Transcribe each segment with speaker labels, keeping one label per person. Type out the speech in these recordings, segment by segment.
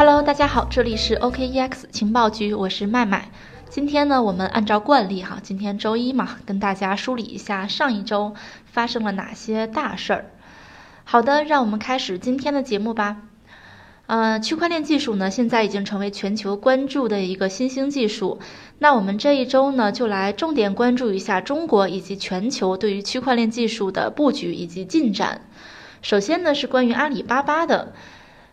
Speaker 1: Hello，大家好，这里是 OKEX 情报局，我是麦麦。今天呢，我们按照惯例哈，今天周一嘛，跟大家梳理一下上一周发生了哪些大事儿。好的，让我们开始今天的节目吧。呃，区块链技术呢，现在已经成为全球关注的一个新兴技术。那我们这一周呢，就来重点关注一下中国以及全球对于区块链技术的布局以及进展。首先呢，是关于阿里巴巴的。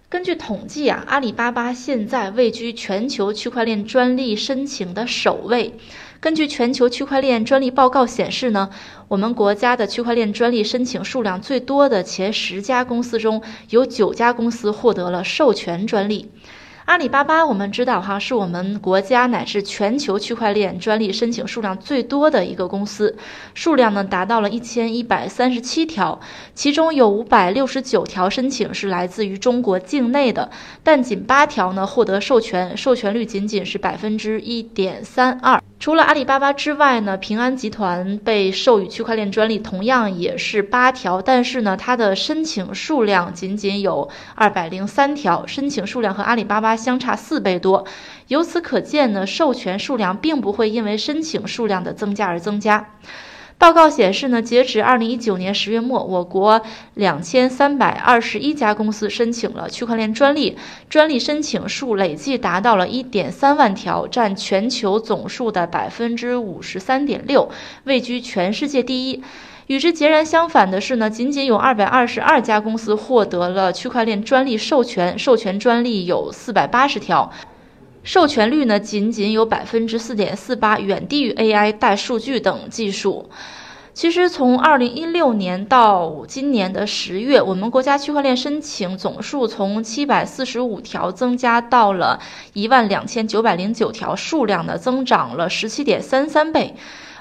Speaker 1: 根据统计啊，阿里巴巴现在位居全球区块链专利申请的首位。根据全球区块链专利报告显示呢，我们国家的区块链专利申请数量最多的前十家公司中有九家公司获得了授权专利。阿里巴巴，我们知道哈，是我们国家乃至全球区块链专利申请数量最多的一个公司，数量呢达到了一千一百三十七条，其中有五百六十九条申请是来自于中国境内的，但仅八条呢获得授权，授权率仅仅是百分之一点三二。除了阿里巴巴之外呢，平安集团被授予区块链专利同样也是八条，但是呢，它的申请数量仅仅有二百零三条，申请数量和阿里巴巴相差四倍多。由此可见呢，授权数量并不会因为申请数量的增加而增加。报告显示呢，截止二零一九年十月末，我国两千三百二十一家公司申请了区块链专利，专利申请数累计达到了一点三万条，占全球总数的百分之五十三点六，位居全世界第一。与之截然相反的是呢，仅仅有二百二十二家公司获得了区块链专利授权，授权专利有四百八十条。授权率呢，仅仅有百分之四点四八，远低于 AI、大数据等技术。其实，从二零一六年到今年的十月，我们国家区块链申请总数从七百四十五条增加到了一万两千九百零九条，数量呢增长了十七点三三倍。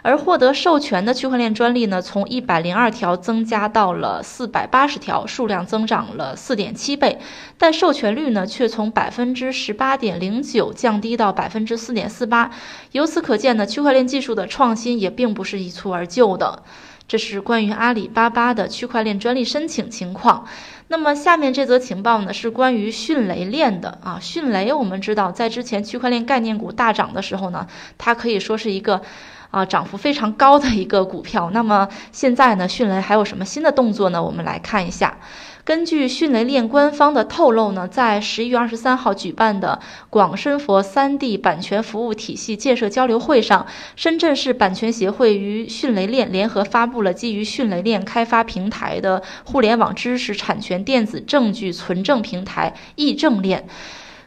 Speaker 1: 而获得授权的区块链专利呢，从一百零二条增加到了四百八十条，数量增长了四点七倍，但授权率呢却从百分之十八点零九降低到百分之四点四八。由此可见呢，区块链技术的创新也并不是一蹴而就的。这是关于阿里巴巴的区块链专利申请情况。那么下面这则情报呢，是关于迅雷链的啊。迅雷我们知道，在之前区块链概念股大涨的时候呢，它可以说是一个。啊，涨幅非常高的一个股票。那么现在呢，迅雷还有什么新的动作呢？我们来看一下。根据迅雷链官方的透露呢，在十一月二十三号举办的广深佛三 D 版权服务体系建设交流会上，深圳市版权协会与迅雷链联合发布了基于迅雷链开发平台的互联网知识产权电子证据存证平台易证链。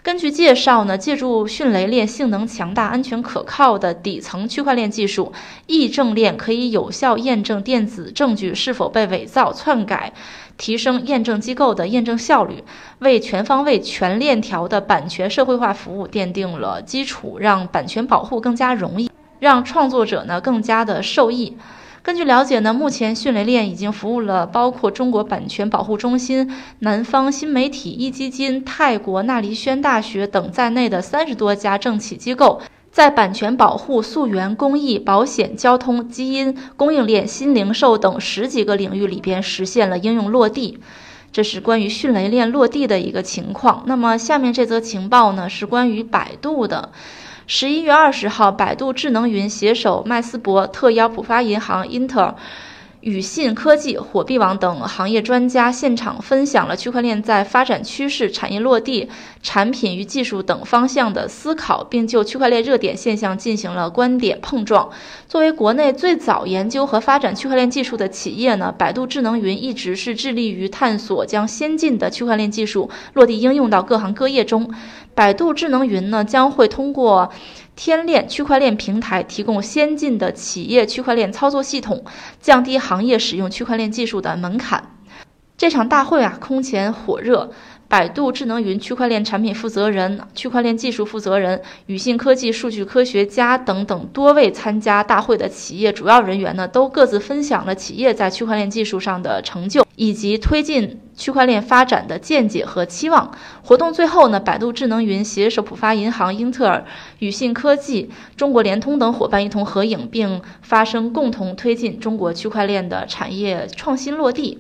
Speaker 1: 根据介绍呢，借助迅雷链性能强大、安全可靠的底层区块链技术，易证链可以有效验证电子证据是否被伪造、篡改，提升验证机构的验证效率，为全方位、全链条的版权社会化服务奠定了基础，让版权保护更加容易，让创作者呢更加的受益。根据了解呢，目前迅雷链已经服务了包括中国版权保护中心、南方新媒体、一基金、泰国纳黎轩大学等在内的三十多家政企机构，在版权保护、溯源、公益、保险、交通、基因、供应链、新零售等十几个领域里边实现了应用落地。这是关于迅雷链落地的一个情况。那么下面这则情报呢，是关于百度的。十一月二十号，百度智能云携手麦斯博特邀浦发银行、英特尔。宇信科技、火币网等行业专家现场分享了区块链在发展趋势、产业落地、产品与技术等方向的思考，并就区块链热点现象进行了观点碰撞。作为国内最早研究和发展区块链技术的企业呢，百度智能云一直是致力于探索将先进的区块链技术落地应用到各行各业中。百度智能云呢，将会通过。天链区块链平台提供先进的企业区块链操作系统，降低行业使用区块链技术的门槛。这场大会啊，空前火热。百度智能云区块链产品负责人、区块链技术负责人、宇信科技数据科学家等等多位参加大会的企业主要人员呢，都各自分享了企业在区块链技术上的成就，以及推进区块链发展的见解和期望。活动最后呢，百度智能云携手浦发银行、英特尔、宇信科技、中国联通等伙伴一同合影，并发声共同推进中国区块链的产业创新落地。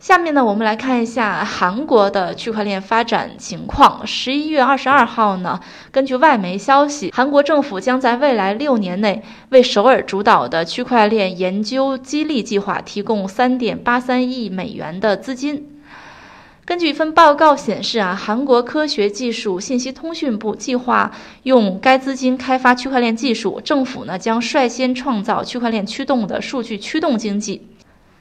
Speaker 1: 下面呢，我们来看一下韩国的区块链发展情况。十一月二十二号呢，根据外媒消息，韩国政府将在未来六年内为首尔主导的区块链研究激励计划提供三点八三亿美元的资金。根据一份报告显示啊，韩国科学技术信息通讯部计划用该资金开发区块链技术，政府呢将率先创造区块链驱动的数据驱动经济。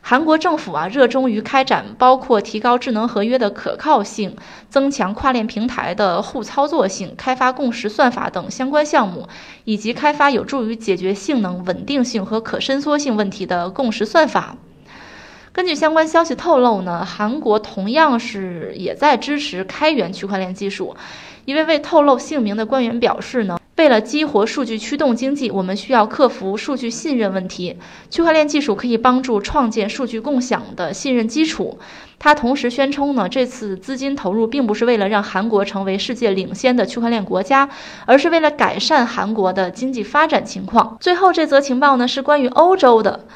Speaker 1: 韩国政府啊，热衷于开展包括提高智能合约的可靠性、增强跨链平台的互操作性、开发共识算法等相关项目，以及开发有助于解决性能稳定性和可伸缩性问题的共识算法。根据相关消息透露呢，韩国同样是也在支持开源区块链技术。一位未透露姓名的官员表示呢。为了激活数据驱动经济，我们需要克服数据信任问题。区块链技术可以帮助创建数据共享的信任基础。他同时宣称呢，这次资金投入并不是为了让韩国成为世界领先的区块链国家，而是为了改善韩国的经济发展情况。最后这则情报呢是关于欧洲的，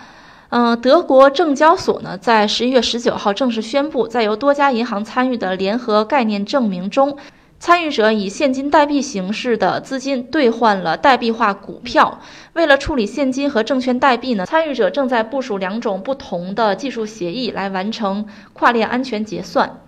Speaker 1: 嗯，德国证交所呢在十一月十九号正式宣布，在由多家银行参与的联合概念证明中。参与者以现金代币形式的资金兑换了代币化股票。为了处理现金和证券代币呢，参与者正在部署两种不同的技术协议来完成跨链安全结算。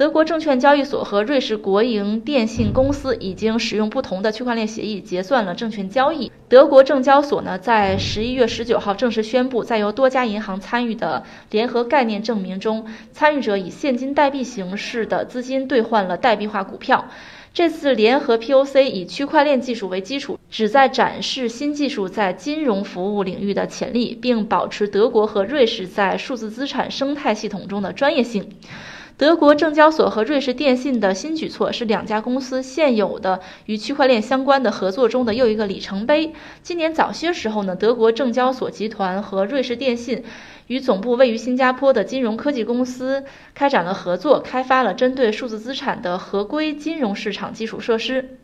Speaker 1: 德国证券交易所和瑞士国营电信公司已经使用不同的区块链协议结算了证券交易。德国证交所呢，在十一月十九号正式宣布，在由多家银行参与的联合概念证明中，参与者以现金代币形式的资金兑换了代币化股票。这次联合 POC 以区块链技术为基础，旨在展示新技术在金融服务领域的潜力，并保持德国和瑞士在数字资产生态系统中的专业性。德国证交所和瑞士电信的新举措是两家公司现有的与区块链相关的合作中的又一个里程碑。今年早些时候呢，德国证交所集团和瑞士电信与总部位于新加坡的金融科技公司开展了合作，开发了针对数字资产的合规金融市场基础设施。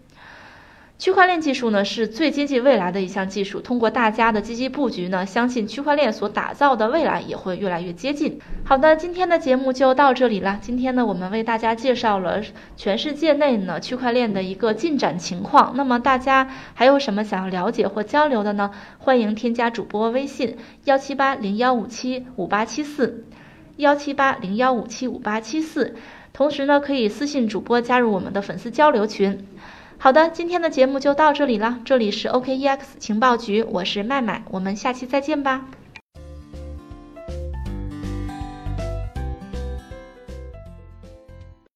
Speaker 1: 区块链技术呢是最接近未来的一项技术。通过大家的积极布局呢，相信区块链所打造的未来也会越来越接近。好的，今天的节目就到这里了。今天呢，我们为大家介绍了全世界内呢区块链的一个进展情况。那么大家还有什么想要了解或交流的呢？欢迎添加主播微信幺七八零幺五七五八七四幺七八零幺五七五八七四。同时呢，可以私信主播加入我们的粉丝交流群。好的，今天的节目就到这里了。这里是 OKEX 情报局，我是麦麦，我们下期再见吧。